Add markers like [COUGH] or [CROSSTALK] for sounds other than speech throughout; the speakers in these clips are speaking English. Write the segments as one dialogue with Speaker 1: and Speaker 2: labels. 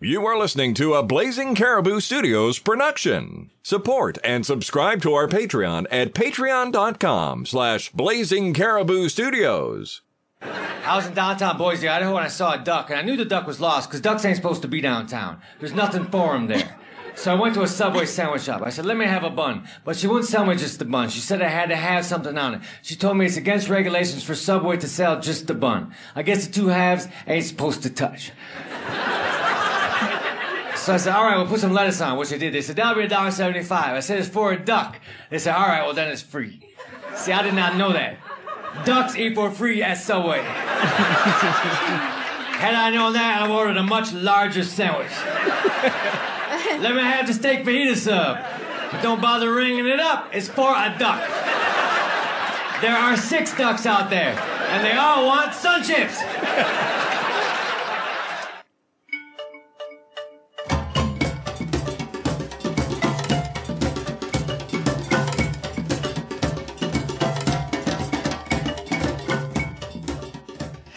Speaker 1: You are listening to a Blazing Caribou Studios production. Support and subscribe to our Patreon at patreon.com slash blazing caribou studios.
Speaker 2: I was in downtown Boise, Idaho, and I saw a duck, and I knew the duck was lost because ducks ain't supposed to be downtown. There's nothing for him there. So I went to a Subway sandwich shop. I said, let me have a bun. But she wouldn't sell me just the bun. She said I had to have something on it. She told me it's against regulations for Subway to sell just the bun. I guess the two halves ain't supposed to touch. So I said, all right, we'll put some lettuce on, which they did. They said, that'll be a dollar seventy-five. I said, it's for a duck. They said, all right, well, then it's free. See, I did not know that. Ducks eat for free at Subway. [LAUGHS] Had I known that, I ordered a much larger sandwich. [LAUGHS] Let me have the steak fajita sub. But don't bother ringing it up. It's for a duck. There are six ducks out there, and they all want sun chips. [LAUGHS]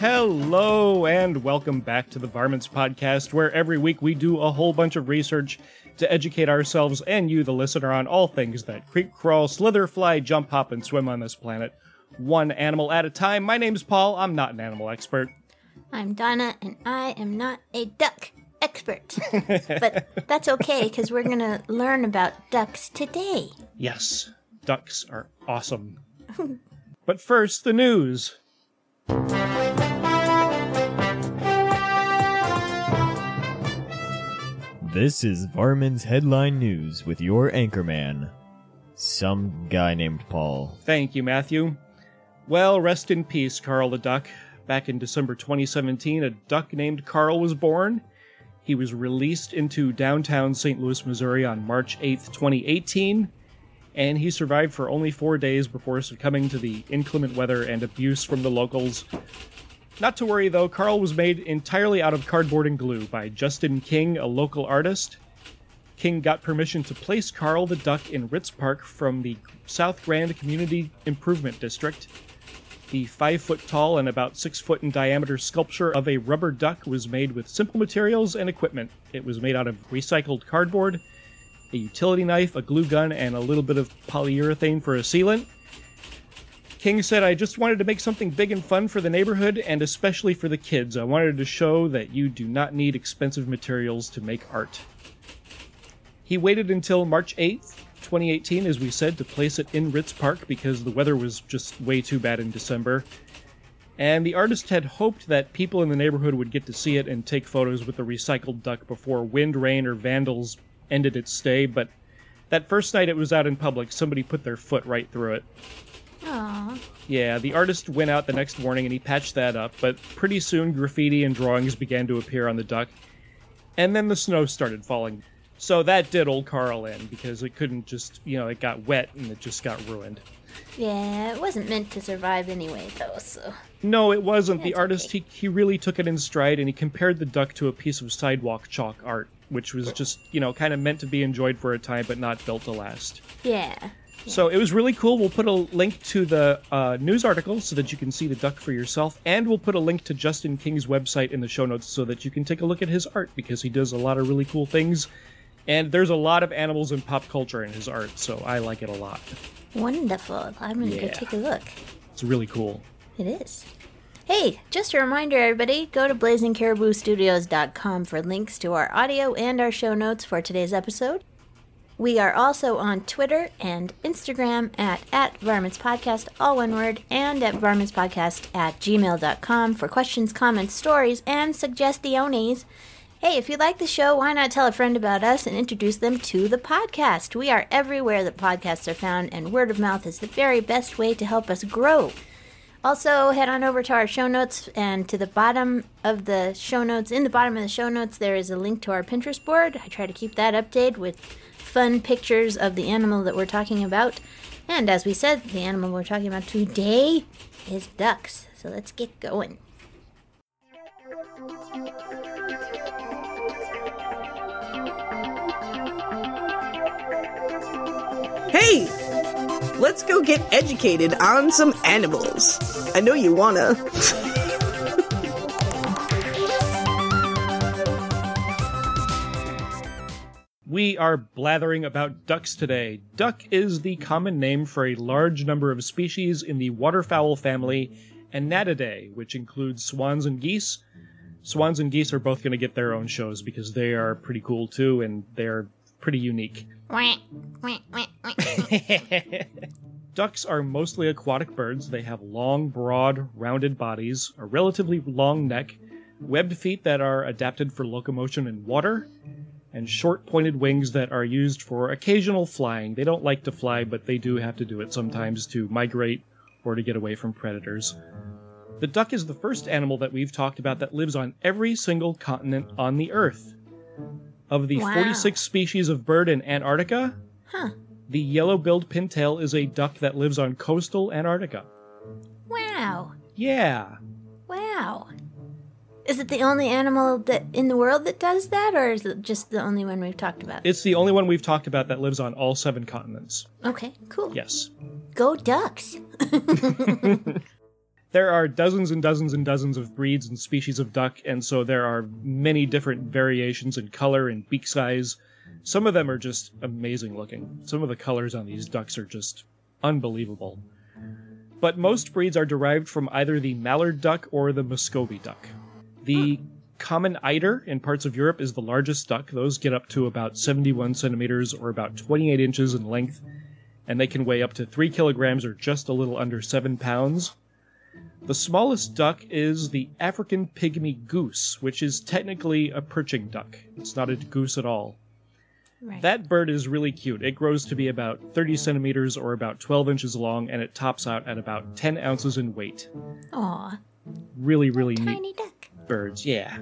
Speaker 3: Hello, and welcome back to the Varmints Podcast, where every week we do a whole bunch of research to educate ourselves and you, the listener, on all things that creep, crawl, slither, fly, jump, hop, and swim on this planet, one animal at a time. My name's Paul. I'm not an animal expert.
Speaker 4: I'm Donna, and I am not a duck expert. [LAUGHS] but that's okay, because we're going to learn about ducks today.
Speaker 3: Yes, ducks are awesome. but first, the news.
Speaker 5: This is Varmints Headline News with your anchorman, some guy named Paul.
Speaker 3: Thank you, Matthew. Well, rest in peace, Carl the Duck. Back in December 2017, a duck named Carl was born. He was released into downtown St. Louis, Missouri on March 8, 2018, and he survived for only four days before succumbing to the inclement weather and abuse from the locals. Not to worry though, Carl was made entirely out of cardboard and glue by Justin King, a local artist. King got permission to place Carl the Duck in Ritz Park from the South Grand Community Improvement District. The five foot tall and about six foot in diameter sculpture of a rubber duck was made with simple materials and equipment. It was made out of recycled cardboard, a utility knife, a glue gun, and a little bit of polyurethane for a sealant. King said, I just wanted to make something big and fun for the neighborhood and especially for the kids. I wanted to show that you do not need expensive materials to make art. He waited until March 8th, 2018, as we said, to place it in Ritz Park because the weather was just way too bad in December. And the artist had hoped that people in the neighborhood would get to see it and take photos with the recycled duck before wind, rain, or vandals ended its stay, but that first night it was out in public, somebody put their foot right through it.
Speaker 4: Aww.
Speaker 3: Yeah, the artist went out the next morning and he patched that up, but pretty soon graffiti and drawings began to appear on the duck, and then the snow started falling. So that did old Carl in because it couldn't just, you know, it got wet and it just got ruined.
Speaker 4: Yeah, it wasn't meant to survive anyway, though, so.
Speaker 3: No, it wasn't. The artist,
Speaker 4: okay.
Speaker 3: he, he really took it in stride and he compared the duck to a piece of sidewalk chalk art, which was just, you know, kind of meant to be enjoyed for a time but not built to last.
Speaker 4: Yeah.
Speaker 3: So it was really cool. We'll put a link to the uh, news article so that you can see the duck for yourself, and we'll put a link to Justin King's website in the show notes so that you can take a look at his art because he does a lot of really cool things. And there's a lot of animals and pop culture in his art, so I like it a lot.
Speaker 4: Wonderful. I'm gonna go take a look.
Speaker 3: It's really cool.
Speaker 4: It is. Hey, just a reminder, everybody, go to blazingcariboustudios.com for links to our audio and our show notes for today's episode. We are also on Twitter and Instagram at, at Varmints Podcast, all one word, and at varmintspodcast at gmail.com for questions, comments, stories, and suggestiones. Hey, if you like the show, why not tell a friend about us and introduce them to the podcast? We are everywhere that podcasts are found, and word of mouth is the very best way to help us grow. Also, head on over to our show notes and to the bottom of the show notes. In the bottom of the show notes, there is a link to our Pinterest board. I try to keep that updated with fun pictures of the animal that we're talking about. And as we said, the animal we're talking about today is ducks. So let's get going.
Speaker 6: Hey! Let's go get educated on some animals. I know you wanna.
Speaker 3: We are blathering about ducks today. Duck is the common name for a large number of species in the waterfowl family Anatidae, which includes swans and geese. Swans and geese are both going to get their own shows because they are pretty cool too, and they're pretty unique. [LAUGHS] Ducks are mostly aquatic birds. They have long, broad, rounded bodies, a relatively long neck, webbed feet that are adapted for locomotion in water, and short pointed wings that are used for occasional flying. They don't like to fly, but they do have to do it sometimes to migrate or to get away from predators. The duck is the first animal that we've talked about that lives on every single continent on the Earth. Of the
Speaker 4: Wow.
Speaker 3: 46 species of bird in Antarctica,
Speaker 4: Huh.
Speaker 3: the yellow-billed pintail is a duck that lives on coastal Antarctica.
Speaker 4: Wow.
Speaker 3: Yeah.
Speaker 4: Wow. Is it the only animal that in the world that does that, or is it just the only one we've talked about?
Speaker 3: It's the only one we've talked about that lives on all seven continents.
Speaker 4: okay, cool.
Speaker 3: Yes.
Speaker 4: Go ducks. [LAUGHS] [LAUGHS]
Speaker 3: There are dozens and dozens and dozens of breeds and species of duck, and so there are many different variations in color and beak size. Some of them are just amazing looking. Some of the colors on these ducks are just unbelievable. But most breeds are derived from either the mallard duck or the Muscovy duck. The common eider in parts of Europe is the largest duck. Those get up to about 71 centimeters or about 28 inches in length, and they can weigh up to 3 kilograms or just a little under 7 pounds. The smallest duck is the African pygmy goose, which is technically a perching duck. It's not a goose at all.
Speaker 4: Right.
Speaker 3: That bird is really cute. It grows to be about 30 centimeters or about 12 inches long, and it tops out at about 10 ounces in weight.
Speaker 4: Aw,
Speaker 3: Really, really neat
Speaker 4: tiny duck.
Speaker 3: birds, yeah.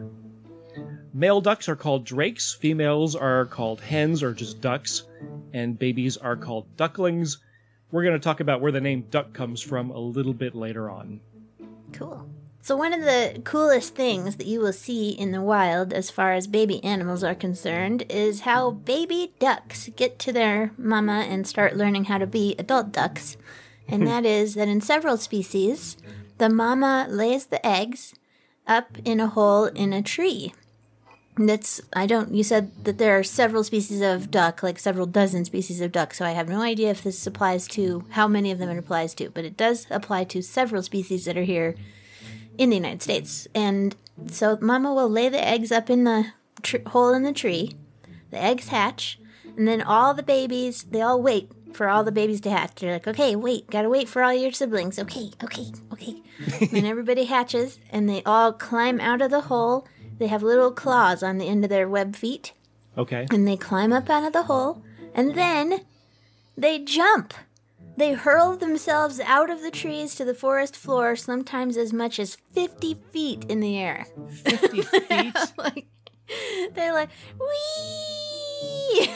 Speaker 3: Male ducks are called drakes, females are called hens or just ducks, and babies are called ducklings. We're going to talk about where the name duck comes from a little bit later on.
Speaker 4: Cool. So, one of the coolest things that you will see in the wild as far as baby animals are concerned is how baby ducks get to their mama and start learning how to be adult ducks. And that [LAUGHS] is that in several species, the mama lays the eggs up in a hole in a tree. That's, I don't, you said that there are several species of duck, like several dozen species of duck, so I have no idea if this applies to how many of them it applies to, but it does apply to several species that are here in the United States. And so Mama will lay the eggs up in the tr- hole in the tree. The eggs hatch, and then all the babies they all wait for all the babies to hatch. They're like, okay, wait, gotta wait for all your siblings. Okay, okay, okay. [LAUGHS] and everybody hatches, and they all climb out of the hole. They have little claws on the end of their web feet,
Speaker 3: Okay.
Speaker 4: and they climb up out of the hole, and then they jump. They hurl themselves out of the trees to the forest floor, sometimes as much as 50 feet in the air.
Speaker 3: 50 [LAUGHS] feet? [LAUGHS]
Speaker 4: like, they're like, wee!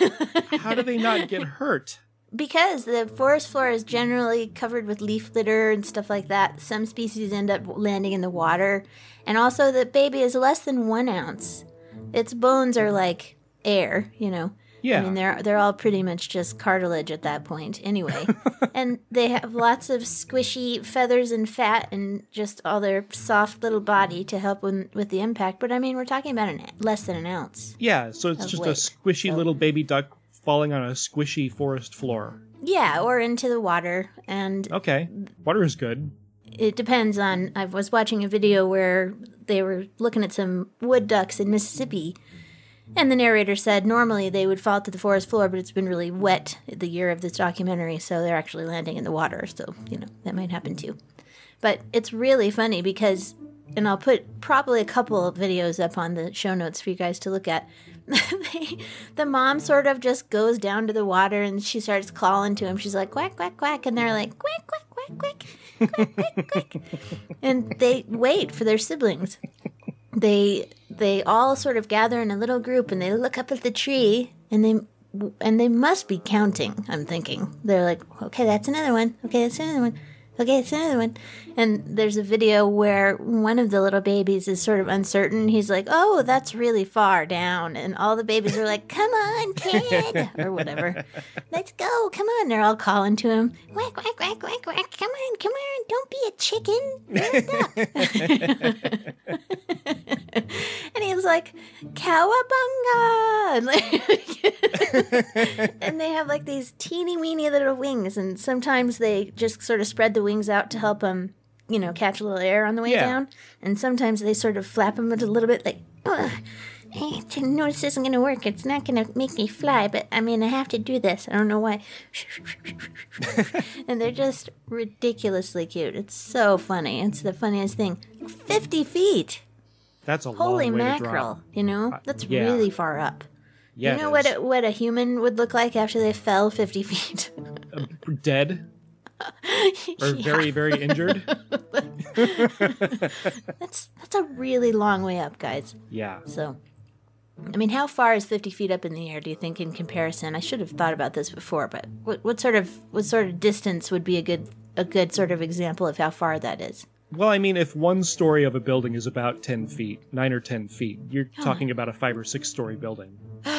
Speaker 3: How do they not get hurt?
Speaker 4: Because the forest floor is generally covered with leaf litter and stuff like that, some species end up landing in the water. And also, the baby is less than one ounce. Its bones are like air, you know.
Speaker 3: Yeah.
Speaker 4: I mean, they're they're all pretty much just cartilage at that point, anyway. [LAUGHS] and they have lots of squishy feathers and fat, and just all their soft little body to help with, with the impact. But I mean, we're talking about an, less than an ounce.
Speaker 3: Yeah, so it's just a squishy
Speaker 4: So-
Speaker 3: little baby duck falling on a squishy forest floor.
Speaker 4: Yeah, or into the water, and
Speaker 3: Okay. Water is good.
Speaker 4: it depends on. I was watching a video where they were looking at some wood ducks in Mississippi, and the narrator said normally they would fall to the forest floor, but it's been really wet the year of this documentary, so they're actually landing in the water. So you know that might happen too. But it's really funny because, and I'll put probably a couple of videos up on the show notes for you guys to look at. [LAUGHS] the mom sort of just goes down to the water and she starts calling to him. She's like quack quack quack, and they're like quack quack quack quack quack quack quack, [LAUGHS] and they wait for their siblings. They they all sort of gather in a little group and they look up at the tree and they and they must be counting. I'm thinking they're like, okay, that's another one. Okay, that's another one. Okay, it's another one. And there's a video where one of the little babies is sort of uncertain. He's like, "Oh, that's really far down," and all the babies are like, "Come on, kid," or whatever. Let's go. Come on. They're all calling to him. Quack quack quack quack quack. Come on, come on. Don't be a chicken. [LAUGHS] And he was like, "Cowabunga!" And, like- [LAUGHS] and they have like these teeny weeny little wings, and sometimes they just sort of spread the wings out to help them, you know, catch a little air on the way
Speaker 3: Yeah.
Speaker 4: down. And sometimes they sort of flap them a little bit, like, Ugh, I didn't know this isn't going to work. It's not going to make me fly, but I mean, I have to do this. I don't know why. [LAUGHS] and they're just ridiculously cute. It's so funny. It's the funniest thing. 50 feet.
Speaker 3: That's a
Speaker 4: Holy
Speaker 3: long way to
Speaker 4: mackerel.
Speaker 3: drop.
Speaker 4: You know, uh, that's
Speaker 3: yeah.
Speaker 4: really far up.
Speaker 3: Yeah,
Speaker 4: you know what a, what a human would look like after they fell 50 [LAUGHS] feet?
Speaker 3: Uh, dead [LAUGHS] or very very injured. [LAUGHS]
Speaker 4: That's that's a really long way up, guys.
Speaker 3: Yeah.
Speaker 4: So, I mean, how far is 50 feet up in the air? Do you think, in comparison? I should have thought about this before, but what, what sort of what sort of distance would be a good a good sort of example of how far that is?
Speaker 3: Well, I mean, if one story of a building is about 10 feet, 9 or 10 feet, you're oh talking about a 5 or 6 story building. [GASPS]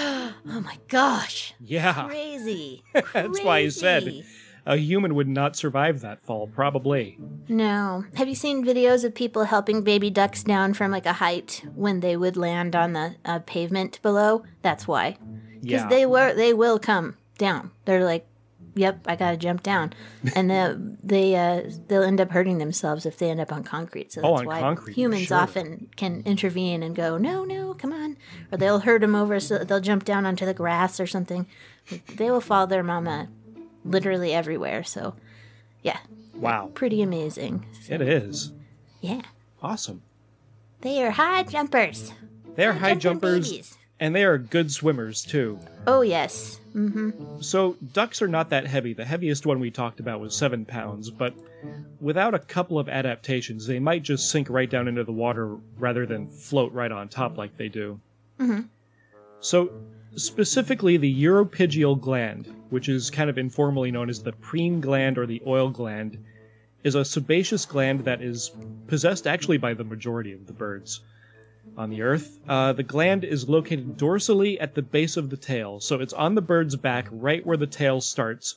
Speaker 4: Oh my gosh,
Speaker 3: Yeah.
Speaker 4: crazy! [LAUGHS]
Speaker 3: That's why I said
Speaker 4: Crazy.
Speaker 3: A human would not survive that fall, probably.
Speaker 4: No. Have you seen videos of people helping baby ducks down from like a height when they would land on the uh, pavement below? That's why. Because
Speaker 3: Yeah.
Speaker 4: they were they will come down. They're like, "Yep, I gotta jump down," [LAUGHS] and they they uh, they'll end up hurting themselves if they end up on concrete. So that's
Speaker 3: Oh, on
Speaker 4: why
Speaker 3: concrete,
Speaker 4: humans
Speaker 3: sure.
Speaker 4: often can intervene and go, "No, no, come on," or they'll hurt them over so they'll jump down onto the grass or something. They will follow their mama literally everywhere. So, yeah,
Speaker 3: Wow.
Speaker 4: pretty amazing.
Speaker 3: It is.
Speaker 4: Yeah.
Speaker 3: Awesome.
Speaker 4: They are high jumpers.
Speaker 3: They're high
Speaker 4: jumping
Speaker 3: jumpers
Speaker 4: babies.
Speaker 3: and they are good swimmers too.
Speaker 4: Oh, yes. Mm-hmm.
Speaker 3: So, ducks are not that heavy. The heaviest one we talked about was 7 pounds, but without a couple of adaptations, they might just sink right down into the water rather than float right on top like they do. Mm-hmm. So, specifically, the uropygial gland, which is kind of informally known as the preen gland or the oil gland, is a sebaceous gland that is possessed actually by the majority of the birds on the Earth. Uh, the gland is located dorsally at the base of the tail, so it's on the bird's back right where the tail starts.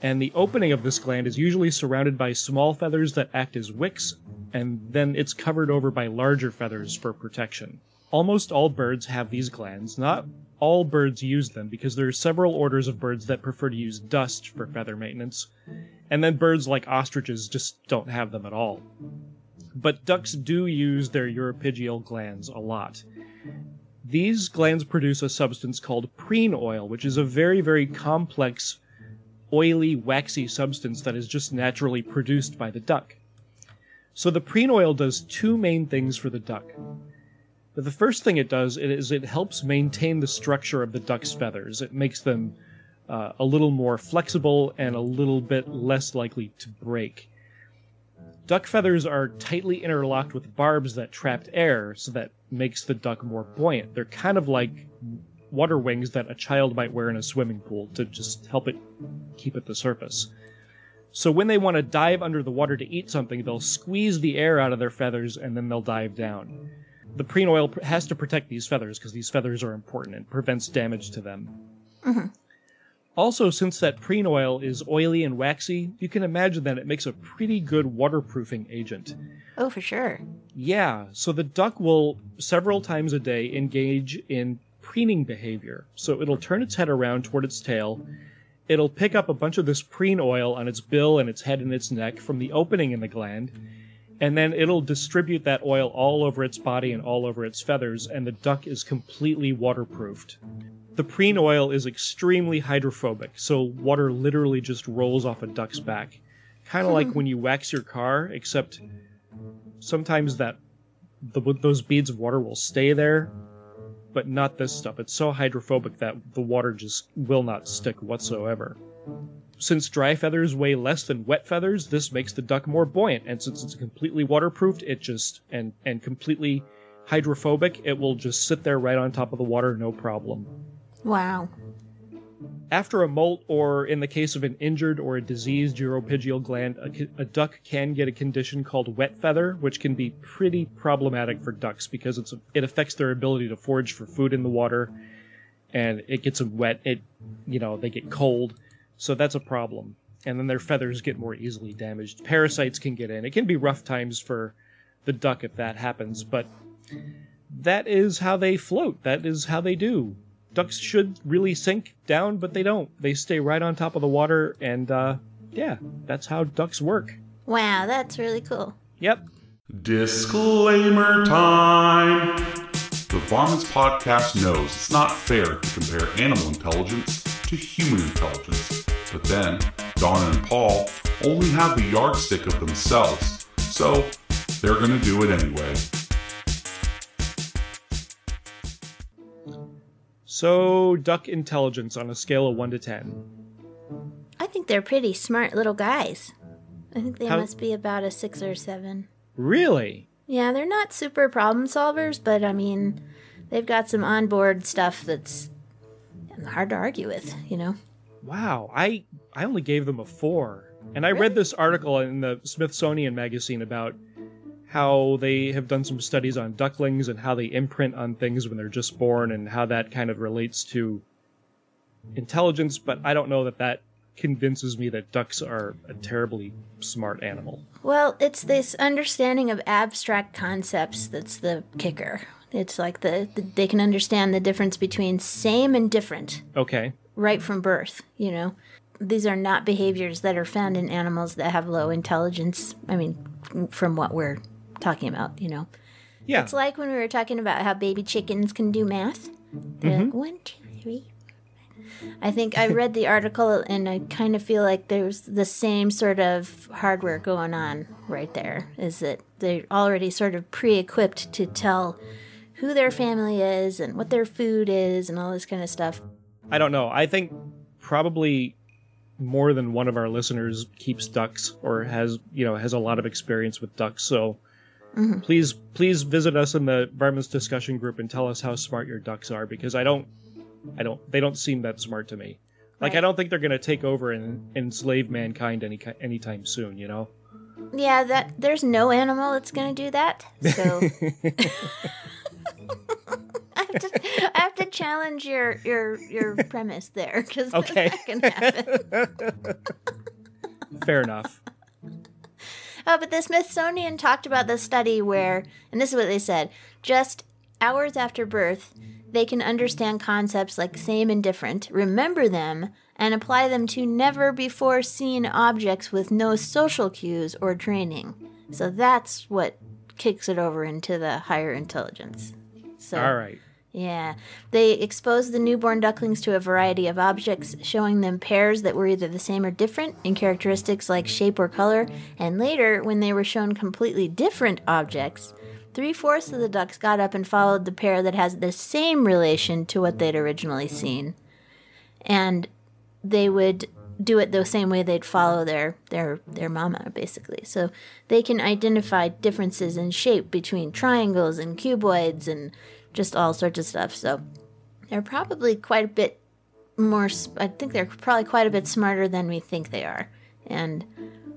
Speaker 3: And the opening of this gland is usually surrounded by small feathers that act as wicks, and then it's covered over by larger feathers for protection. Almost all birds have these glands. Not all birds use them because there are several orders of birds that prefer to use dust for feather maintenance, and then birds like ostriches just don't have them at all but ducks do use their uropygial glands a lot. These glands produce a substance called preen oil, which is a very, very complex, oily, waxy substance that is just naturally produced by the duck. So the preen oil does two main things for the duck. The first thing it does is it helps maintain the structure of the duck's feathers. It makes them uh, a little more flexible and a little bit less likely to break. Duck feathers are tightly interlocked with barbs that trapped air, so that makes the duck more buoyant. They're kind of like water wings that a child might wear in a swimming pool to just help it keep at the surface. So when they want to dive under the water to eat something, they'll squeeze the air out of their feathers and then they'll dive down. The preen oil has to protect these feathers because these feathers are important and prevents damage to them. Mm-hmm. Also, since that preen oil is oily and waxy, you can imagine that it makes a pretty good waterproofing agent.
Speaker 4: Oh, for sure.
Speaker 3: Yeah, so the duck will several times a day engage in preening behavior. So it'll turn its head around toward its tail. It'll pick up a bunch of this preen oil on its bill and its head and its neck from the opening in the gland, and then it'll distribute that oil all over its body and all over its feathers, and the duck is completely waterproofed. The preen oil is extremely hydrophobic, so water literally just rolls off a duck's back. Kind of hmm. like when you wax your car, except sometimes that the, those beads of water will stay there, but not this stuff. It's so hydrophobic that the water just will not stick whatsoever. Since dry feathers weigh less than wet feathers, this makes the duck more buoyant, and since it's completely waterproofed, it just and and completely hydrophobic, it will just sit there right on top of the water, no problem.
Speaker 4: Wow.
Speaker 3: after a molt, or in the case of an injured or a diseased uropygial gland, a, a, duck can get a condition called wet feather, which can be pretty problematic for ducks because it's it affects their ability to forage for food in the water, and it gets them wet. It, you know, they get cold, so that's a problem. And then their feathers get more easily damaged. Parasites can get in. It can be rough times for the duck if that happens, but that is how they float. That is how they do ducks should really sink down, but they don't. They stay right on top of the water, and uh, yeah, that's how ducks work.
Speaker 4: Wow, that's really cool.
Speaker 3: Yep.
Speaker 7: Disclaimer time! The Varmints Podcast knows it's not fair to compare animal intelligence to human intelligence, but then Donna and Paul only have the yardstick of themselves, so they're gonna do it anyway.
Speaker 3: So, duck intelligence on a scale of 1 to 10.
Speaker 4: I think they're pretty smart little guys. I think they
Speaker 3: How-
Speaker 4: must be about a 6 or 7.
Speaker 3: Really?
Speaker 4: Yeah, they're not super problem solvers, but I mean, they've got some onboard stuff that's hard to argue with, you know?
Speaker 3: Wow, I I only gave them a 4. And I read this article in the Smithsonian magazine about how they have done some studies on ducklings and how they imprint on things when they're just born and how that kind of relates to intelligence, but I don't know that that convinces me that ducks are a terribly smart animal.
Speaker 4: Well, it's this understanding of abstract concepts that's the kicker. It's like the, the they can understand the difference between same and different
Speaker 3: Okay.
Speaker 4: Right from birth, you know. These are not behaviors that are found in animals that have low intelligence. I mean, from what we're talking about, you know.
Speaker 3: Yeah.
Speaker 4: It's like when we were talking about how baby chickens can do math. They're like mm-hmm. one, two, three. I think I read the article and I kind of feel like there's the same sort of hardware going on right there. Is that they're already sort of pre-equipped to tell who their family is and what their food is and all this kind of stuff.
Speaker 3: I don't know. I think probably more than one of our listeners keeps ducks or has, you know, has a lot of experience with ducks. So mm-hmm. please, please visit us in the Varmints discussion group and tell us how smart your ducks are because I don't, I don't, they don't seem that smart to me. Like I don't think they're going to take over and enslave mankind any anytime soon. You know.
Speaker 4: Yeah, that there's no animal that's going to do that. So [LAUGHS] [LAUGHS] have, to, I have to challenge your your your premise there because [LAUGHS]
Speaker 3: Okay.
Speaker 4: that can happen. [LAUGHS]
Speaker 3: Fair enough.
Speaker 4: Oh, but the Smithsonian talked about the study where, and this is what they said: just hours after birth, they can understand concepts like same and different, remember them, and apply them to never before seen objects with no social cues or training. So that's what kicks it over into the higher intelligence. So
Speaker 3: All right.
Speaker 4: Yeah. They exposed the newborn ducklings to a variety of objects, showing them pairs that were either the same or different in characteristics like shape or color. And later, when they were shown completely different objects, three fourths of the ducks got up and followed the pair that has the same relation to what they'd originally seen. And they would do it the same way they'd follow their their their mama basically so they can identify differences in shape between triangles and cuboids and just all sorts of stuff so they're probably quite a bit more I think they're probably quite a bit smarter than we think they are. And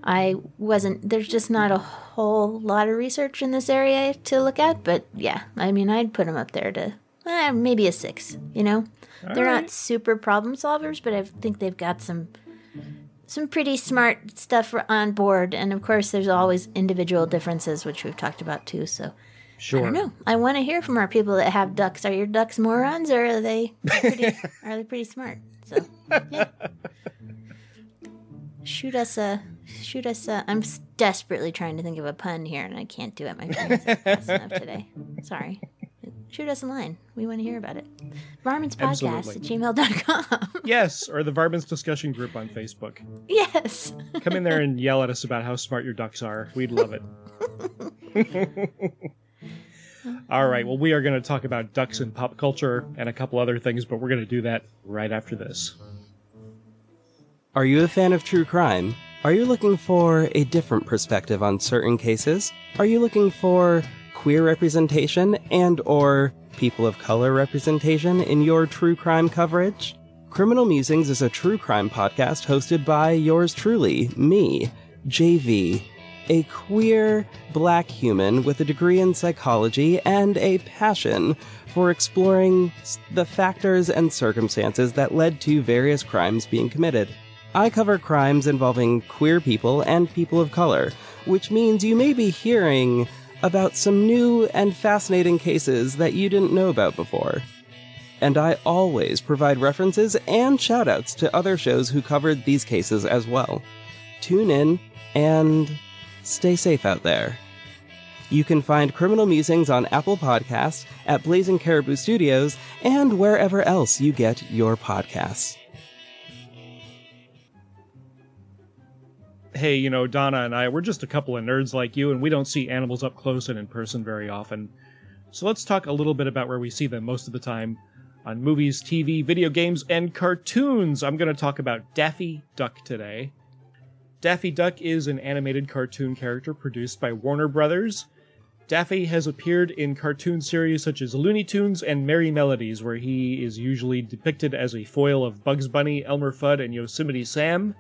Speaker 4: i wasn't there's just not a whole lot of research in this area to look at but yeah i mean i'd put them up there to eh, maybe a six you know? They're not super problem solvers but i think they've got some some pretty smart stuff on board. And of course there's always individual differences which we've talked about too so
Speaker 3: Sure.
Speaker 4: I don't know. I want to hear from our people that have ducks. Are your ducks morons, or are they [LAUGHS] pretty, are they pretty smart? So, yeah. Shoot us a, shoot us a. I'm desperately trying to think of a pun here, and I can't do it. My brain isn't fast [LAUGHS] enough today. Sorry. Shoot us a line. We want to hear about it. Varmints Podcast at gmail.com. [LAUGHS]
Speaker 3: Yes, or the Varmints discussion group on Facebook.
Speaker 4: yes.
Speaker 3: Come in there and yell at us about how smart your ducks are. We'd love it. All right, well, we are going to talk about ducks in pop culture and a couple other things, but we're going to do that right after this.
Speaker 8: Are you a fan of true crime? Are you looking for a different perspective on certain cases? Are you looking for queer representation and or people of color representation in your true crime coverage? Criminal Musings is a true crime podcast hosted by yours truly, me, JV, a queer black human with a degree in psychology and a passion for exploring the factors and circumstances that led to various crimes being committed. I cover crimes involving queer people and people of color, which means you may be hearing about some new and fascinating cases that you didn't know about before. And I always provide references and shoutouts to other shows who covered these cases as well. Tune in and stay safe out there. You can find Criminal Musings on Apple Podcasts, at Blazing Caribou Studios, and wherever else you get your podcasts.
Speaker 3: hey, you know, Donna and I, we're just a couple of nerds like you, and we don't see animals up close and in person very often. So let's talk a little bit about where we see them most of the time on movies, TV, video games, and cartoons. I'm going to talk about Daffy Duck today. Daffy Duck is an animated cartoon character produced by Warner Brothers. Daffy has appeared in cartoon series such as Looney Tunes and Merrie Melodies, where he is usually depicted as a foil of Bugs Bunny, Elmer Fudd, and Yosemite Sam.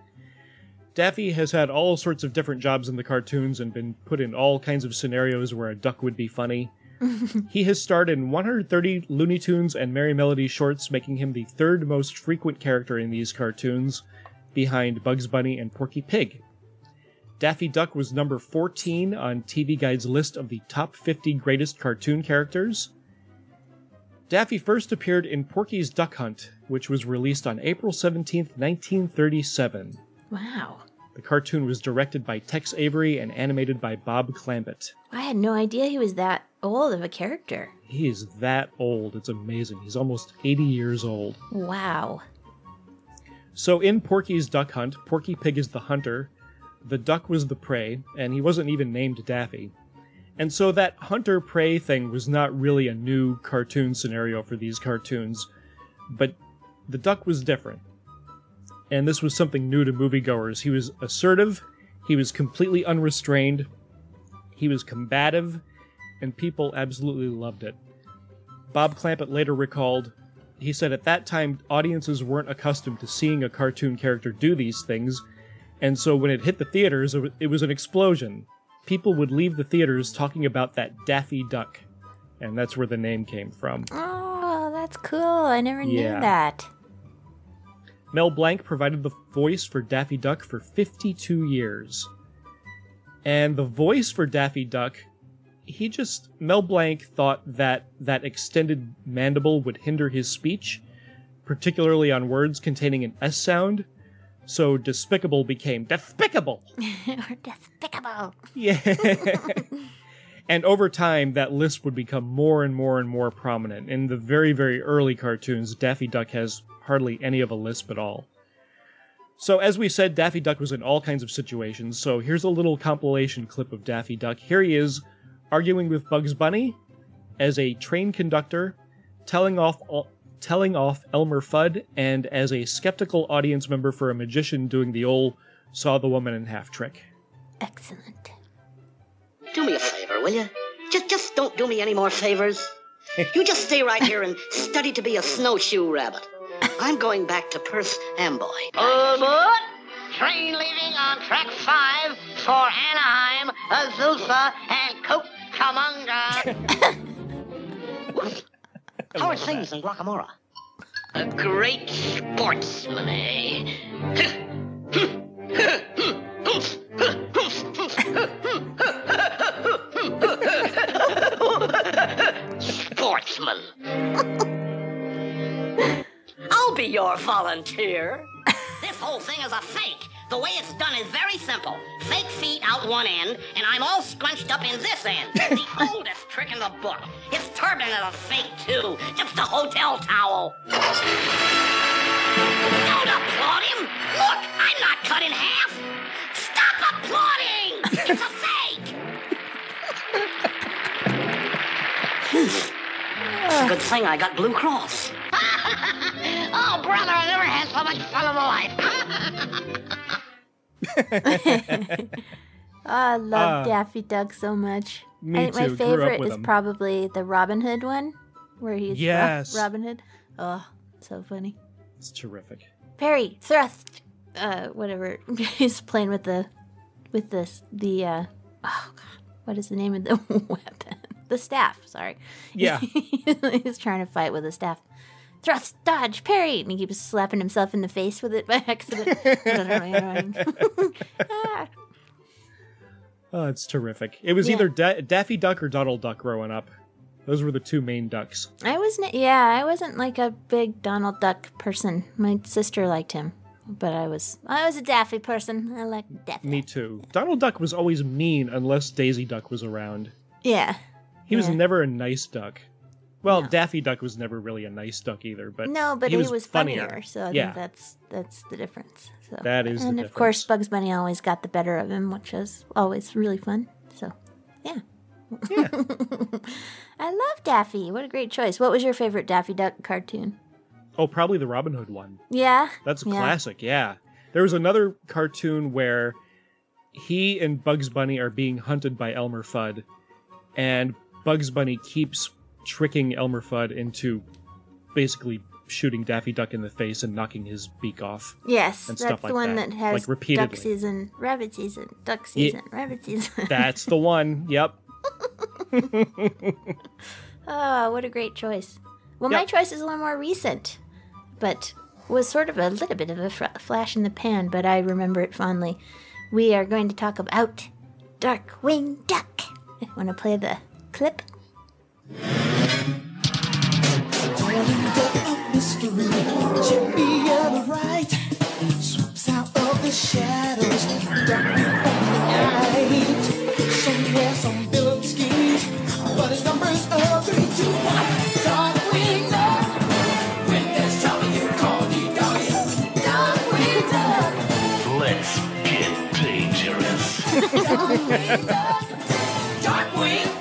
Speaker 3: Daffy has had all sorts of different jobs in the cartoons and been put in all kinds of scenarios where a duck would be funny. [LAUGHS] he has starred in 130 Looney Tunes and Merrie Melody shorts, making him the third most frequent character in these cartoons, behind Bugs Bunny and Porky Pig. Daffy Duck was number 14 on TV Guide's list of the top 50 greatest cartoon characters. Daffy first appeared in Porky's Duck Hunt, which was released on April 17, 1937.
Speaker 4: Wow.
Speaker 3: The cartoon was directed by Tex Avery and animated by Bob Clampett.
Speaker 4: I had no idea he was that old of a character.
Speaker 3: He is that old. It's amazing. He's almost 80 years old.
Speaker 4: Wow.
Speaker 3: So in Porky's Duck Hunt, Porky Pig is the hunter, the duck was the prey, and he wasn't even named Daffy. And so that hunter prey thing was not really a new cartoon scenario for these cartoons, but the duck was different. And this was something new to moviegoers. He was assertive, he was completely unrestrained, he was combative, and people absolutely loved it. Bob Clampett later recalled he said at that time audiences weren't accustomed to seeing a cartoon character do these things, and so when it hit the theaters, it was an explosion. People would leave the theaters talking about that Daffy Duck, and that's where the name came from.
Speaker 4: Oh, that's cool. I never
Speaker 3: Yeah.
Speaker 4: knew that.
Speaker 3: Mel Blanc provided the voice for Daffy Duck for 52 years. And the voice for Daffy Duck, he just Mel Blanc thought that that extended mandible would hinder his speech, particularly on words containing an S sound. So despicable became despicable. [LAUGHS]
Speaker 4: or despicable.
Speaker 3: Yeah. [LAUGHS] and over time, that lisp would become more and more and more prominent. In the very, very early cartoons, Daffy Duck has hardly any of a lisp at all. So, as we said, Daffy Duck was in all kinds of situations. So, here's a little compilation clip of Daffy Duck. Here he is arguing with Bugs Bunny as a train conductor, telling off telling off Elmer Fudd, and as a skeptical audience member for a magician doing the old saw the woman in half trick.
Speaker 4: Excellent.
Speaker 9: Do me a favor, will you? Just, just don't do me any more favors. [LAUGHS] You just stay right here and study to be a snowshoe rabbit. I'm going back to Perth Amboy.
Speaker 10: Over. Train leaving on track five for Anaheim, Azusa, and Cucamonga.
Speaker 9: How are things in Guacamora?
Speaker 10: A great sportsman, eh? [LAUGHS] Sportsman. [LAUGHS]
Speaker 9: I'll be your volunteer.
Speaker 10: This whole thing is a fake. The way it's done is very simple. Fake feet out one end, and I'm all scrunched up in this end. [LAUGHS] the oldest trick in the book. It's turbine is a fake, too. Just a hotel towel. Don't applaud him. Look, I'm not cut in half. Stop applauding. It's a fake.
Speaker 9: It's a good thing I got Blue Cross. [LAUGHS]
Speaker 10: oh, brother, I never had so much fun in my life. [LAUGHS]
Speaker 4: I love
Speaker 3: Ah.
Speaker 4: Daffy Duck so much.
Speaker 3: Me
Speaker 4: I think my
Speaker 3: too, up
Speaker 4: favorite is
Speaker 3: him.
Speaker 4: probably the Robin Hood one, where he's Ro- Robin Hood. Oh, so funny.
Speaker 3: It's terrific.
Speaker 4: Parry, thrust, uh, whatever. [LAUGHS] He's playing with the, with this, the, uh, oh god, what is the name of the [LAUGHS] weapon? The staff. Sorry.
Speaker 3: Yeah.
Speaker 4: He's trying to fight with a staff. Thrust, dodge, parry, and he keeps slapping himself in the face with it by [LAUGHS] accident. Ah. [LAUGHS]
Speaker 3: Oh, it's terrific. It was
Speaker 4: Yeah.
Speaker 3: either da- Daffy Duck or Donald Duck growing up. Those were the two main ducks.
Speaker 4: I wasn't. Yeah, I wasn't like a big Donald Duck person. My sister liked him, but I was. I was a Daffy person. I liked Daffy.
Speaker 3: Me too. Donald Duck was always mean unless Daisy Duck was around.
Speaker 4: Yeah.
Speaker 3: He was never a nice duck. Well, Daffy Duck was never really a nice duck either, but
Speaker 4: no, but
Speaker 3: he was,
Speaker 4: was,
Speaker 3: funnier.
Speaker 4: funnier. So I
Speaker 3: yeah,
Speaker 4: think that's that's the difference. So.
Speaker 3: That is the
Speaker 4: and of course, Bugs Bunny always got the better of him, which was always really fun. So, yeah. [LAUGHS] I love Daffy. What a great choice. What was your favorite Daffy Duck cartoon?
Speaker 3: oh, probably the Robin Hood one.
Speaker 4: Yeah.
Speaker 3: That's a
Speaker 4: yeah.
Speaker 3: classic. Yeah, there was another cartoon where he and Bugs Bunny are being hunted by Elmer Fudd, and Bugs Bunny keeps tricking Elmer Fudd into basically shooting Daffy Duck in the face and knocking his beak off.
Speaker 4: Yes,
Speaker 3: and
Speaker 4: that's
Speaker 3: stuff
Speaker 4: the
Speaker 3: like
Speaker 4: one
Speaker 3: that,
Speaker 4: that, has
Speaker 3: like repeatedly.
Speaker 4: duck season, rabbit season, duck season, rabbit season.
Speaker 3: That's the one. Yep.
Speaker 4: oh, [LAUGHS] what a great choice. Well, my choice is a little more recent, but was sort of a little bit of a fr- flash in the pan, but I remember it fondly. We are going to talk about Darkwing Duck. [LAUGHS] Want to play the clip?
Speaker 11: Let's get dangerous.
Speaker 12: Darkwing. Darkwing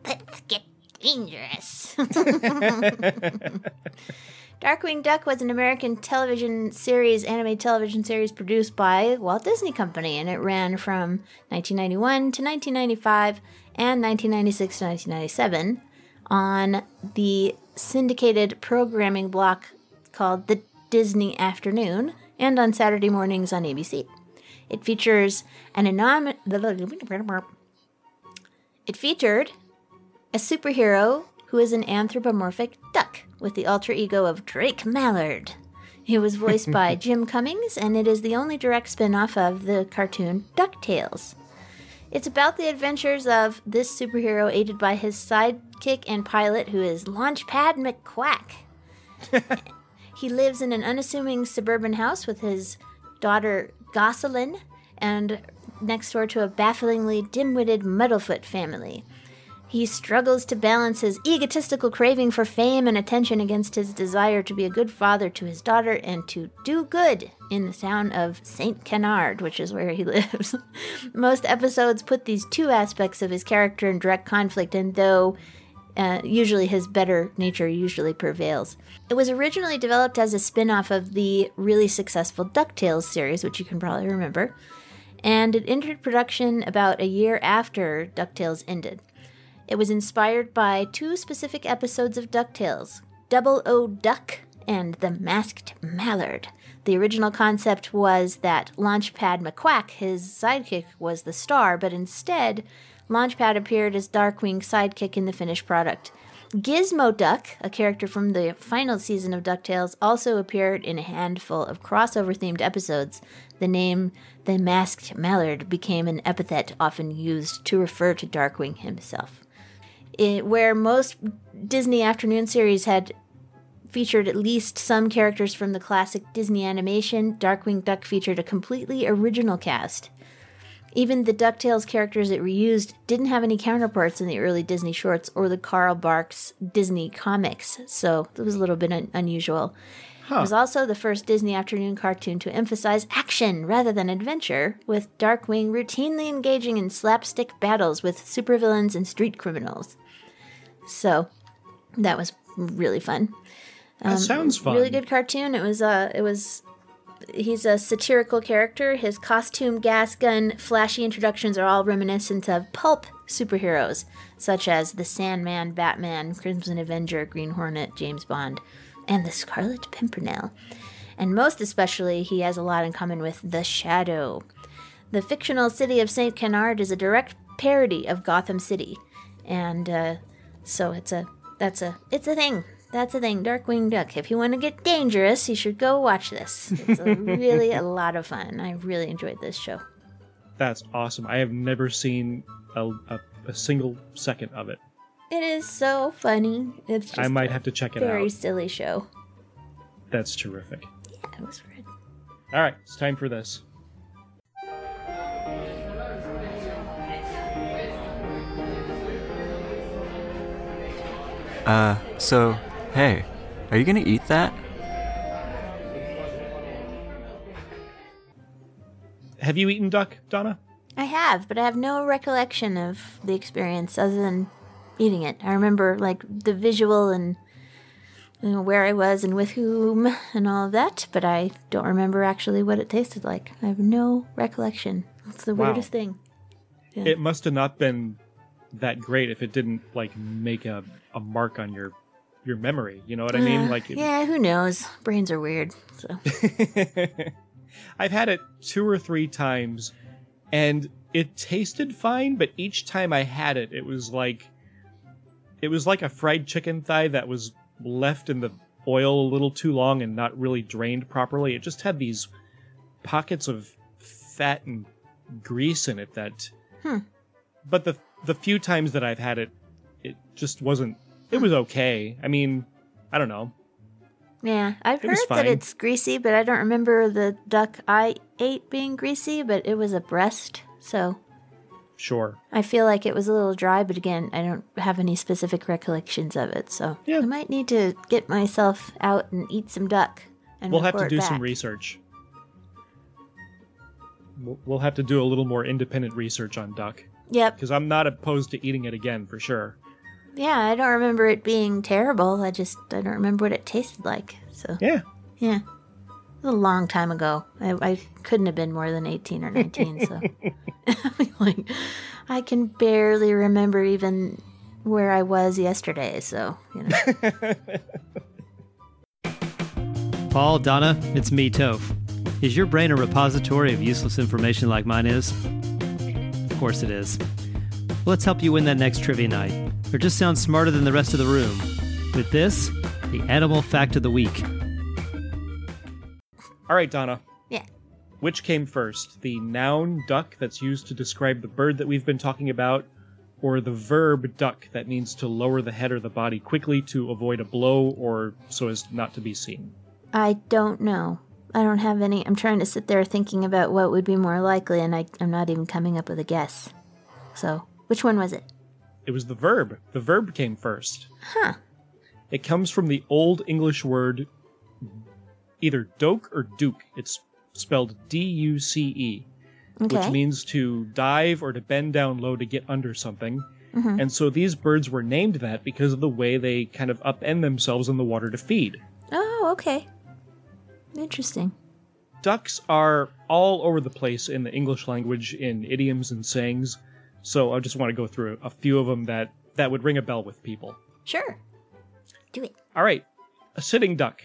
Speaker 11: dangerous. [LAUGHS]
Speaker 12: Darkwing Duck.
Speaker 4: Was an American television series, anime television series produced by Walt Disney Company, and it ran from 1991 to 1995 and 1996 to 1997 on the syndicated programming block called The Disney Afternoon and on Saturday mornings on ABC. It features an anonymous. [LAUGHS] It featured a superhero who is an anthropomorphic duck with the alter ego of Drake Mallard. He was voiced by [LAUGHS] Jim Cummings, and it is the only direct spin off of the cartoon DuckTales. It's about the adventures of this superhero aided by his sidekick and pilot, who is Launchpad McQuack. [LAUGHS] he lives in an unassuming suburban house with his daughter Gosalyn and next door to a bafflingly dim-witted Muddlefoot family. He struggles to balance his egotistical craving for fame and attention against his desire to be a good father to his daughter and to do good in the town of St. Canard, which is where he [LAUGHS] lives. Most episodes put these two aspects of his character in direct conflict, and though uh, usually his better nature usually prevails. It was originally developed as a spin off of the really successful DuckTales series, which you can probably remember, and it entered production about a year after DuckTales ended. It was inspired by two specific episodes of DuckTales Double O Duck and The Masked Mallard. The original concept was that Launchpad McQuack, his sidekick, was the star, but instead, Launchpad appeared as Darkwing's sidekick in the finished product. Gizmo Duck, a character from the final season of DuckTales, also appeared in a handful of crossover themed episodes. The name the Masked Mallard became an epithet often used to refer to Darkwing himself. It, where most Disney afternoon series had featured at least some characters from the classic Disney animation, Darkwing Duck featured a completely original cast. Even the DuckTales characters it reused didn't have any counterparts in the early Disney shorts or the Carl Barks Disney comics, so it was a little bit un- unusual. It was also the first Disney afternoon cartoon to emphasize action rather than adventure, with Darkwing routinely engaging in slapstick battles with supervillains and street criminals. So that was really fun.
Speaker 3: That sounds fun.
Speaker 4: Um, Really good cartoon. It was uh it was he's a satirical character. His costume, gas gun, flashy introductions are all reminiscent of pulp superheroes, such as the Sandman, Batman, Crimson Avenger, Green Hornet, James Bond, and the Scarlet Pimpernel. And most especially, he has a lot in common with the Shadow. The fictional city of Saint Canard is a direct parody of Gotham City, and uh, so it's a that's a it's a thing. That's a thing. Darkwing Duck. If you want to get dangerous, you should go watch this. It's a [LAUGHS] really a lot of fun. I really enjoyed this show.
Speaker 3: That's awesome. I have never seen a, a, a single second of it.
Speaker 4: It is so funny. It's just
Speaker 3: I might have to check it
Speaker 4: very
Speaker 3: out.
Speaker 4: Very silly show.
Speaker 3: That's terrific.
Speaker 4: Yeah, it was good.
Speaker 3: All right, it's time for this.
Speaker 13: Uh, so, hey, are you gonna eat that?
Speaker 3: Have you eaten duck, Donna?
Speaker 4: I have, but I have no recollection of the experience other than eating it. I remember like the visual and you know, where I was and with whom and all of that, but I don't remember actually what it tasted like. I have no recollection. It's the
Speaker 3: Wow.
Speaker 4: weirdest thing. Yeah.
Speaker 3: It must have not been that great if it didn't like make a, a mark on your your memory. You know what I mean?
Speaker 4: Uh,
Speaker 3: Like it-
Speaker 4: yeah, who knows? Brains are weird. So [LAUGHS]
Speaker 3: I've had it two or three times and it tasted fine, but each time I had it, it was like it was like a fried chicken thigh that was left in the oil a little too long and not really drained properly. It just had these pockets of fat and grease in it that
Speaker 4: Hmm.
Speaker 3: but the the few times that I've had it it just wasn't it was okay. I mean, I don't know.
Speaker 4: yeah, I've
Speaker 3: It
Speaker 4: heard that it's greasy, but I don't remember the duck I ate being greasy. But it was a breast, so
Speaker 3: Sure.
Speaker 4: I feel like it was a little dry, but again, I don't have any specific recollections of it, so yeah. I might need to get myself out and eat some duck. And
Speaker 3: we'll have to do some research. We'll have to do a little more independent research on duck.
Speaker 4: Yep.
Speaker 3: Because I'm not opposed to eating it again for sure.
Speaker 4: Yeah, I don't remember it being terrible. I just I don't remember what it tasted like. So
Speaker 3: Yeah.
Speaker 4: yeah, it was a long time ago. I, I couldn't have been more than eighteen or nineteen. so [LAUGHS] [LAUGHS] like, I can barely remember even where I was yesterday. So you know. [LAUGHS]
Speaker 14: Paul, Donna, it's me, Toph. Is your brain a repository of useless information like mine is? Of course it is. Let's help you win that next trivia night, or just sound smarter than the rest of the room. With this, the animal fact of the week.
Speaker 3: All right, Donna.
Speaker 4: Yeah.
Speaker 3: Which came first? The noun duck that's used to describe the bird that we've been talking about, or the verb duck that means to lower the head or the body quickly to avoid a blow or so as not to be seen?
Speaker 4: I don't know. I don't have any. I'm trying to sit there thinking about what would be more likely, and I, I'm not even coming up with a guess. So, which one was it?
Speaker 3: It was the verb. The verb came first.
Speaker 4: Huh.
Speaker 3: It comes from the Old English word either doke or duke. It's spelled D U C E, which means to dive or to bend down low to get under something.
Speaker 4: Mhm.
Speaker 3: And so these birds were named that because of the way they kind of upend themselves in the water to feed.
Speaker 4: Oh, okay. Interesting.
Speaker 3: Ducks are all over the place in the English language in idioms and sayings, so I just want to go through a few of them that, that would ring a bell with people.
Speaker 4: Sure. Do it.
Speaker 3: All right, a sitting duck.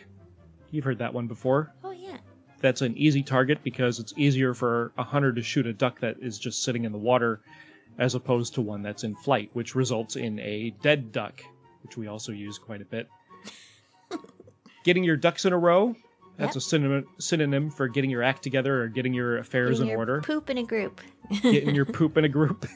Speaker 3: You've heard that one before.
Speaker 4: Oh, yeah.
Speaker 3: That's an easy target because it's easier for a hunter to shoot a duck that is just sitting in the water as opposed to one that's in flight, which results in a dead duck, which we also use quite a bit. [LAUGHS] getting your ducks in a row, that's
Speaker 4: Yep.
Speaker 3: a synonym, synonym for getting your act together or getting your affairs
Speaker 4: Getting
Speaker 3: in
Speaker 4: your
Speaker 3: order.
Speaker 4: Poop in a group.
Speaker 3: getting your [LAUGHS] poop in a group.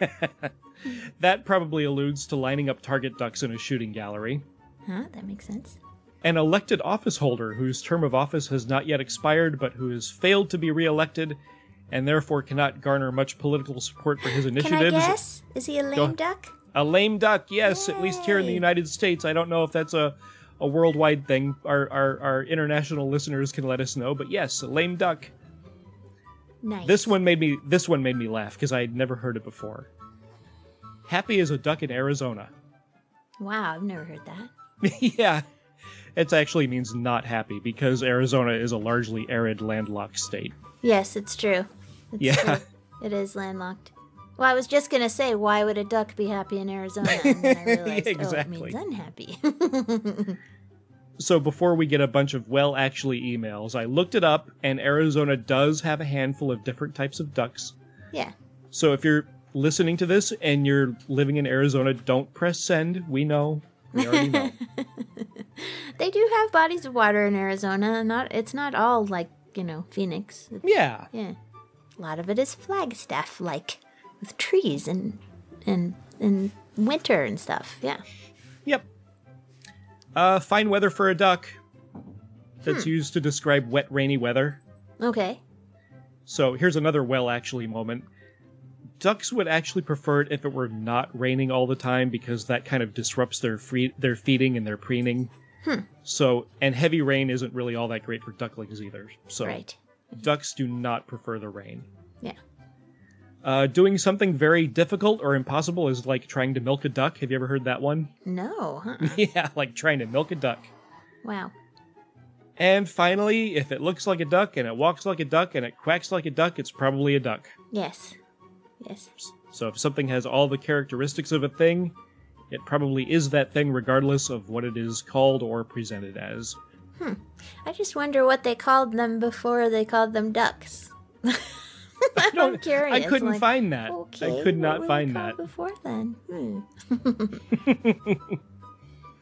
Speaker 3: [LAUGHS] that probably alludes to lining up target ducks in a shooting gallery.
Speaker 4: Huh? That makes sense.
Speaker 3: An elected office holder whose term of office has not yet expired but who has failed to be reelected and therefore cannot garner much political support for his initiatives.
Speaker 4: Can I guess? Is he a lame
Speaker 3: Go-
Speaker 4: duck?
Speaker 3: A lame duck, yes, at least here in the United States. I don't know if that's a, a worldwide thing. Our, our our international listeners can let us know, but yes, a lame duck.
Speaker 4: Nice.
Speaker 3: This one made me this one made me laugh because I had never heard it before. Happy as a duck in Arizona.
Speaker 4: Wow, I've never heard that. [LAUGHS]
Speaker 3: yeah. It actually means not happy because Arizona is a largely arid landlocked state.
Speaker 4: Yes, it's true. It's
Speaker 3: Yeah.
Speaker 4: true. [LAUGHS] It is landlocked. Well, I was just gonna say, why would a duck be happy in Arizona? And then I [LAUGHS] realized,
Speaker 3: Exactly.
Speaker 4: oh, it means unhappy. [LAUGHS]
Speaker 3: So before we get a bunch of well actually emails, I looked it up and Arizona does have a handful of different types of ducks.
Speaker 4: yeah.
Speaker 3: So if you're listening to this and you're living in Arizona, don't press send. We know. We already know. [LAUGHS]
Speaker 4: They do have bodies of water in Arizona. Not, it's not all like you know Phoenix. It's-
Speaker 3: yeah.
Speaker 4: yeah. A lot of it is Flagstaff like, with trees and and and winter and stuff. Yeah.
Speaker 3: Yep. Uh, fine weather for a duck. That's used to describe wet, rainy weather.
Speaker 4: Okay.
Speaker 3: So here's another well actually moment. Ducks would actually prefer it if it were not raining all the time because that kind of disrupts their free their feeding and their preening.
Speaker 4: Hmm.
Speaker 3: So and heavy rain isn't really all that great for ducklings either. So
Speaker 4: Right.
Speaker 3: ducks do not prefer the rain.
Speaker 4: Yeah.
Speaker 3: Uh, doing something very difficult or impossible is like trying to milk a duck. Have you ever heard that one? [LAUGHS]
Speaker 4: No. Huh?
Speaker 3: yeah, like trying to milk a duck.
Speaker 4: wow.
Speaker 3: And finally, if it looks like a duck and it walks like a duck and it quacks like a duck, it's probably a duck.
Speaker 4: Yes. Yes.
Speaker 3: So if something has all the characteristics of a thing, it probably is that thing regardless of what it is called or presented as.
Speaker 4: Hmm. I just wonder what they called them before they called them ducks. [LAUGHS] [LAUGHS] I'm curious.
Speaker 3: I couldn't
Speaker 4: like,
Speaker 3: find that.
Speaker 4: Okay,
Speaker 3: I could not find that.
Speaker 4: before then. Hmm.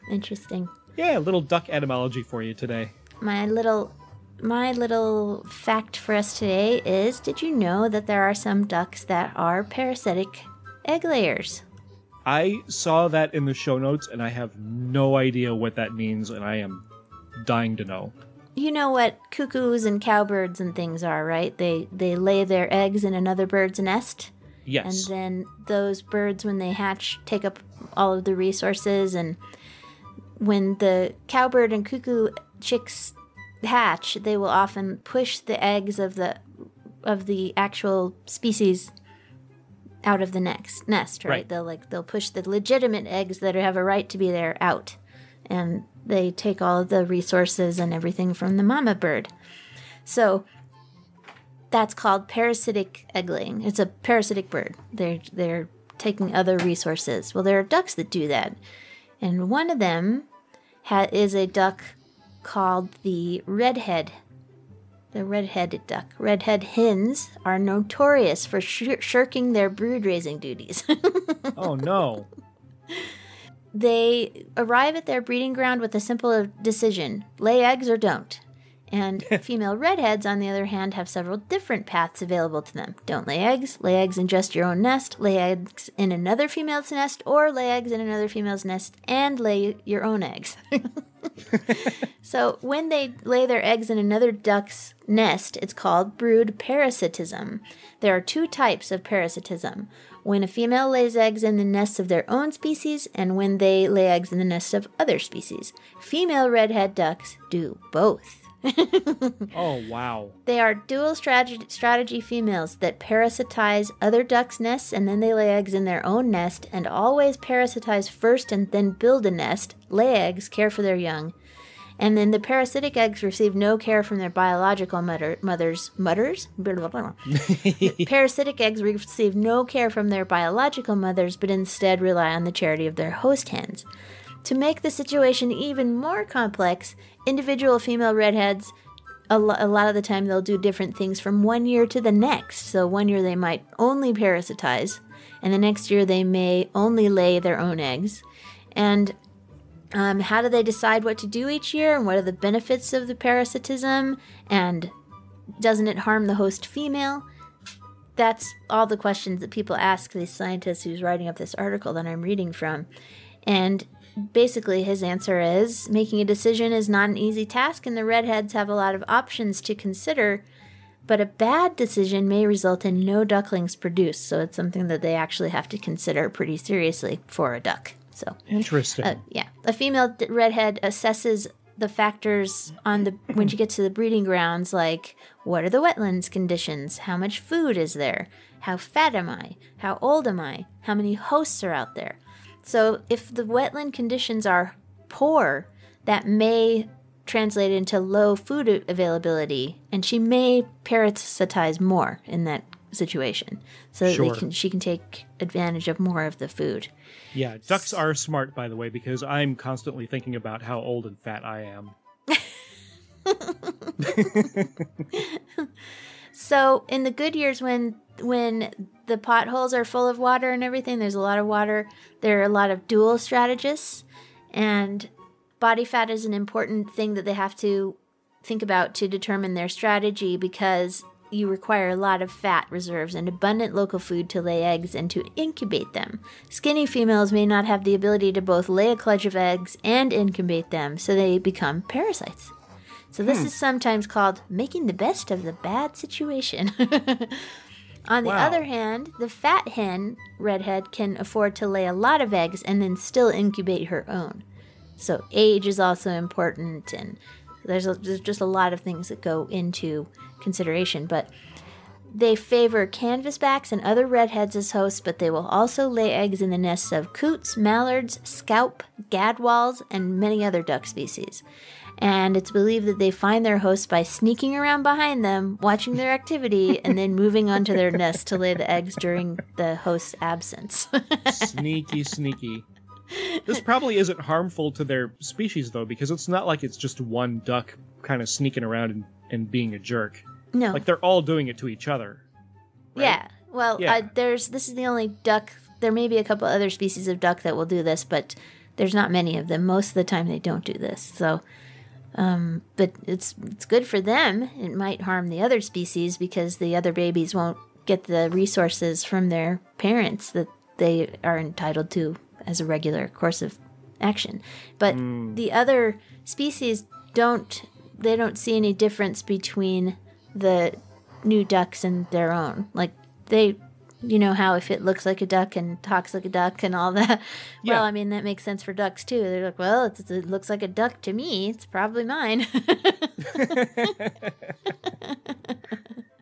Speaker 4: [LAUGHS] Interesting.
Speaker 3: Yeah, a little duck etymology for you today.
Speaker 4: My little my little fact for us today is did you know that there are some ducks that are parasitic egg layers?
Speaker 3: I saw that in the show notes and I have no idea what that means and I am dying to know.
Speaker 4: You know what cuckoos and cowbirds and things are, right? They they lay their eggs in another bird's nest.
Speaker 3: Yes.
Speaker 4: And then those birds, when they hatch, take up all of the resources. And when the cowbird and cuckoo chicks hatch, they will often push the eggs of the of the actual species out of the next nest. Right?
Speaker 15: Right.
Speaker 4: They'll like they'll push the legitimate eggs that have a right to be there out, and they take all of the resources and everything from the mama bird. So that's called parasitic egg laying. It's a parasitic bird. They're they're taking other resources. Well, there are ducks that do that, and one of them ha- is a duck called the redhead. The red-headed duck. Redhead hens are notorious for shir- shirking their brood-raising duties. [LAUGHS]
Speaker 3: Oh no.
Speaker 4: They arrive at their breeding ground with a simple decision lay eggs or don't. And [LAUGHS] female redheads, on the other hand, have several different paths available to them. Don't lay eggs, lay eggs in just your own nest, lay eggs in another female's nest, or lay eggs in another female's nest and lay your own eggs. [LAUGHS] so when they lay their eggs in another duck's nest, it's called brood parasitism. There are two types of parasitism when a female lays eggs in the nests of their own species and when they lay eggs in the nests of other species. Female redhead ducks do both. [LAUGHS]
Speaker 3: Oh wow.
Speaker 4: They are dual strategy, strategy females that parasitize other ducks' nests and then they lay eggs in their own nest and always parasitize first and then build a nest, lay eggs, care for their young. And then the parasitic eggs receive no care from their biological mother, mothers. Mothers? [LAUGHS] Parasitic eggs receive no care from their biological mothers, but instead rely on the charity of their host hens. To make the situation even more complex, individual female redheads, a, lo- a lot of the time, they'll do different things from one year to the next. So, one year they might only parasitize, and the next year they may only lay their own eggs. And um, how do they decide what to do each year, and what are the benefits of the parasitism, and doesn't it harm the host female? That's all the questions that people ask these scientists who's writing up this article that I'm reading from. And basically, his answer is making a decision is not an easy task, and the redheads have a lot of options to consider but a bad decision may result in no ducklings produced. So it's something that they actually have to consider pretty seriously for a duck. So
Speaker 3: Interesting.
Speaker 4: uh, yeah, a female d- redhead assesses the factors on the when she gets to the breeding grounds, like what are the wetlands conditions, how much food is there, how fat am I, how old am I, how many hosts are out there. So if the wetland conditions are poor, that may translate into low food availability, and she may parasitize more in that situation. So that
Speaker 3: Sure.
Speaker 4: they can she can take advantage of more of the food.
Speaker 3: yeah, ducks are smart, by the way, because I'm constantly thinking about how old and fat I am. [LAUGHS]
Speaker 4: So in the good years when when the potholes are full of water and everything, there's a lot of water. There are a lot of dual strategists, and body fat is an important thing that they have to think about to determine their strategy because you require a lot of fat reserves and abundant local food to lay eggs and to incubate them. Skinny females may not have the ability to both lay a clutch of eggs and incubate them, so they become parasites. So this
Speaker 12: Hmm.
Speaker 4: is sometimes called making the best of the bad situation. [LAUGHS] On the
Speaker 12: Wow.
Speaker 4: other hand, the fat hen redhead can afford to lay a lot of eggs and then still incubate her own. So age is also important, and there's, a, there's just a lot of things that go into consideration. But they favor canvasbacks and other redheads as hosts, but they will also lay eggs in the nests of coots, mallards, scaup, gadwalls, and many other duck species. And it's believed that they find their hosts by sneaking around behind them, watching their activity, and then [LAUGHS] moving onto their nest to lay the eggs during the host's absence. [LAUGHS]
Speaker 3: sneaky, sneaky. This probably isn't harmful to their species, though, because it's not like it's just one duck kind of sneaking around and, and being a jerk.
Speaker 4: No.
Speaker 3: Like they're all doing it to each other.
Speaker 4: Yeah. Well,
Speaker 3: Yeah.
Speaker 4: Uh, there's this is the only duck. There may be a couple other species of duck that will do this, but there's not many of them. Most of the time, they don't do this. So, um, but it's it's good for them. It might harm the other species because the other babies won't get the resources from their parents that they are entitled to as a regular course of action. But hmm. the other species don't they don't see any difference between the new ducks and their own. Like they you know how if it looks like a duck and talks like a duck and all that.
Speaker 3: Yeah.
Speaker 4: Well, I mean that makes sense for ducks too. They're like, well, it's, it looks like a duck to me. It's probably mine. [LAUGHS]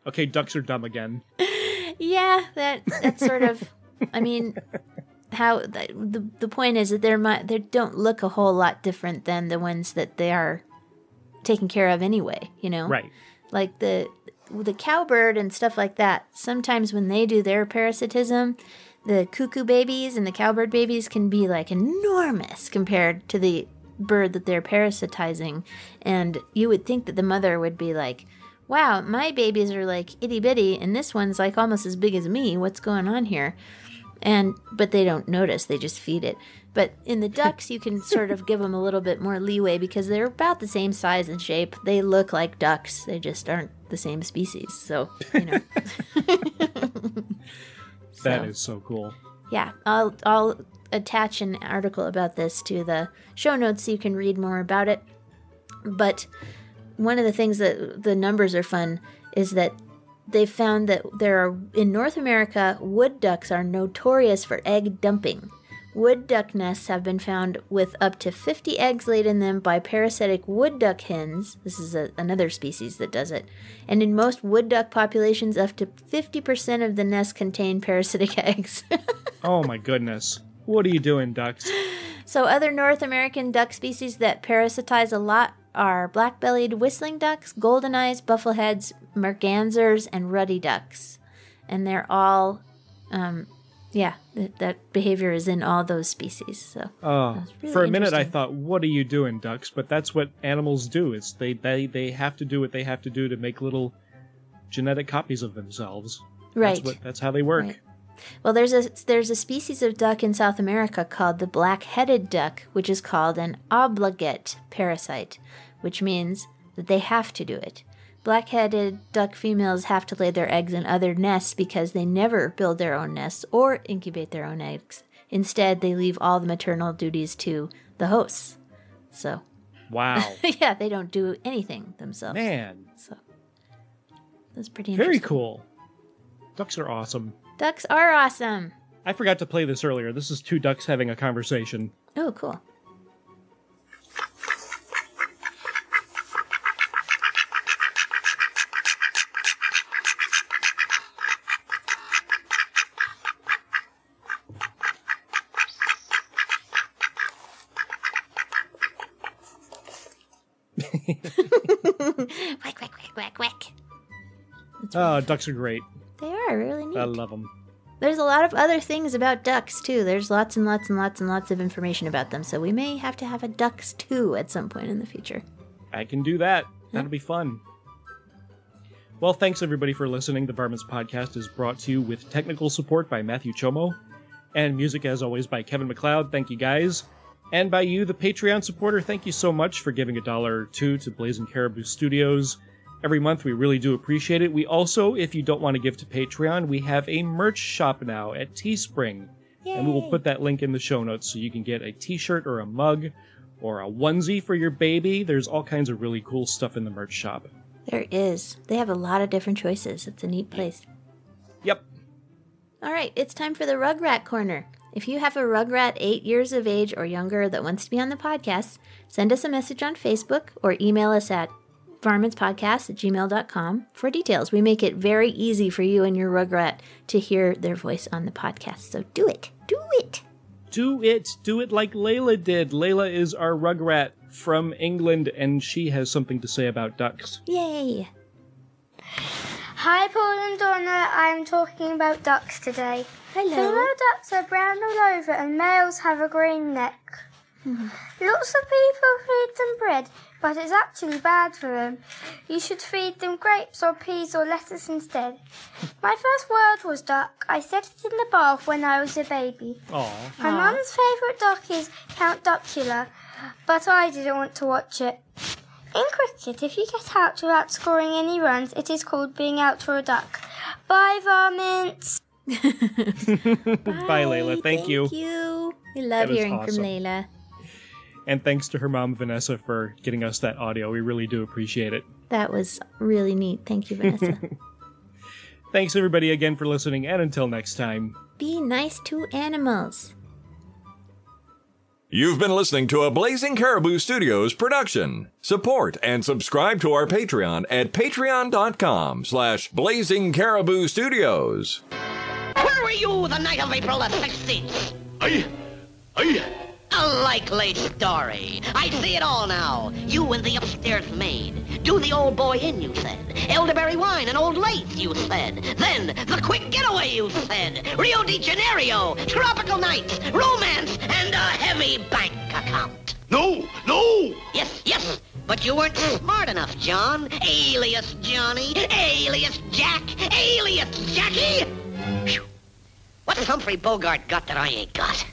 Speaker 3: Okay, ducks are dumb again. [LAUGHS]
Speaker 4: yeah, that that's sort of. I mean, [LAUGHS] how the the, point is that they're they don't look a whole lot different than the ones that they are taken care of anyway. You know,
Speaker 3: Right.
Speaker 4: Like the the cowbird and stuff like that. Sometimes when they do their parasitism, the cuckoo babies and the cowbird babies can be like enormous compared to the bird that they're parasitizing, and you would think that the mother would be like. Wow, my babies are like itty bitty, and this one's like almost as big as me. What's going on here? And but they don't notice they just feed it. But in the ducks you can sort of give them a little bit more leeway because they're about the same size and shape. They look like ducks they just aren't the same species so you know. [LAUGHS]
Speaker 3: That
Speaker 4: So-
Speaker 3: is so cool.
Speaker 4: yeah i'll i'll attach an article about this to the show notes so you can read more about it. But one of the things that the numbers are fun is that they found that there are in North America wood ducks are notorious for egg dumping. Wood duck nests have been found with up to 50 eggs laid in them by parasitic wood duck hens. This is a, another species that does it. And in most wood duck populations, up to 50% of the nests contain parasitic [LAUGHS] eggs.
Speaker 3: Oh my goodness. What are you doing, ducks?
Speaker 4: So, other North American duck species that parasitize a lot are black bellied whistling ducks, golden eyes, buffleheads, mergansers, and ruddy ducks. And they're all, um, yeah, th- that behavior is in all those species. So,
Speaker 3: Oh,
Speaker 4: really
Speaker 3: for a minute I thought, "What are you doing, ducks?" But that's what animals do. It's they they they have to do what they have to do to make little genetic copies of themselves.
Speaker 4: Right.
Speaker 3: That's what. That's how they work.
Speaker 4: Right. Well, there's a there's a species of duck in South America called the black-headed duck, which is called an obligate parasite, which means that they have to do it. Black-headed duck females have to lay their eggs in other nests because they never build their own nests or incubate their own eggs. Instead, they leave all the maternal duties to the hosts. So,
Speaker 3: Wow. [LAUGHS]
Speaker 4: yeah, they don't do anything themselves.
Speaker 3: Man.
Speaker 4: So, That's pretty
Speaker 3: Very cool. Ducks are awesome.
Speaker 4: Ducks are awesome.
Speaker 3: I forgot to play this earlier. This is two ducks having a conversation.
Speaker 4: Oh, cool. [LAUGHS] [LAUGHS]
Speaker 3: Oh, ducks are great.
Speaker 4: Are really neat.
Speaker 3: I love them.
Speaker 4: There's a lot of other things about ducks too. There's lots and lots and lots and lots of information about them. So we may have to have a ducks too at some point in the future.
Speaker 3: I can do that. That'll be fun. Well, thanks everybody for listening. The Varmints Podcast is brought to you with technical support by Matthew Chomo, and music as always by Kevin MacLeod. Thank you guys. And by you, the Patreon supporter, thank you so much for giving a dollar or two to Blazing Caribou Studios. Every month, we really do appreciate it. We also, if you don't want to give to Patreon, we have a merch shop now at Teespring. And we will put that link in the show notes so you can get a t shirt or a mug or a onesie for your baby. There's all kinds of really cool stuff in the merch shop.
Speaker 4: There is. They have a lot of different choices. It's a neat place.
Speaker 3: Yep.
Speaker 4: All right, it's time for the Rugrat Corner. If you have a Rugrat eight years of age or younger that wants to be on the podcast, send us a message on Facebook or email us at varmintspodcast at gmail.com for details. We make it very easy for you and your Rugrat to hear their voice on the podcast. So do it. Do it.
Speaker 3: Do it. Do it like Layla did. Layla is our rugrat from England, and she has something to say about ducks.
Speaker 4: Yay.
Speaker 15: Hi, Paul and Donna. I'm talking about ducks today.
Speaker 4: Hello.
Speaker 15: Female ducks are brown all over, and males have a green neck. Mm-hmm. Lots of people feed them bread, but it's actually bad for them. You should feed them grapes or peas or lettuce instead. My first word was duck. I said it in the bath when I was a baby.
Speaker 3: Aw.
Speaker 15: My mum's favourite duck is Count Duckula, but I didn't want to watch it. In cricket, if you get out without scoring any runs, it is called being out for a duck. Bye, varmints. [LAUGHS]
Speaker 3: Bye, Layla. Thank, you.
Speaker 4: Thank you. We love hearing
Speaker 3: awesome.
Speaker 4: from Layla.
Speaker 3: And thanks to her mom, Vanessa, for getting us that audio. We really do appreciate it.
Speaker 4: That was really neat. Thank you, Vanessa. [LAUGHS]
Speaker 3: Thanks, everybody, again for listening, and until next time.
Speaker 4: Be nice to animals.
Speaker 1: You've been listening to a Blazing Caribou Studios production. Support and subscribe to our Patreon at patreon.com slash blazing caribou studios.
Speaker 10: Where were you the night of April the 16th?
Speaker 11: I, I,
Speaker 10: A likely story. I see it all now. You and the upstairs maid. Do the old boy in, you said. Elderberry wine and old lace, you said. Then, the quick getaway, you said. Rio de Janeiro, tropical nights, romance, and a heavy bank account.
Speaker 11: no, no!
Speaker 10: Yes, yes, but you weren't smart enough, John. Alias Johnny, alias Jack, alias Jackie. What's Humphrey Bogart got that I ain't got?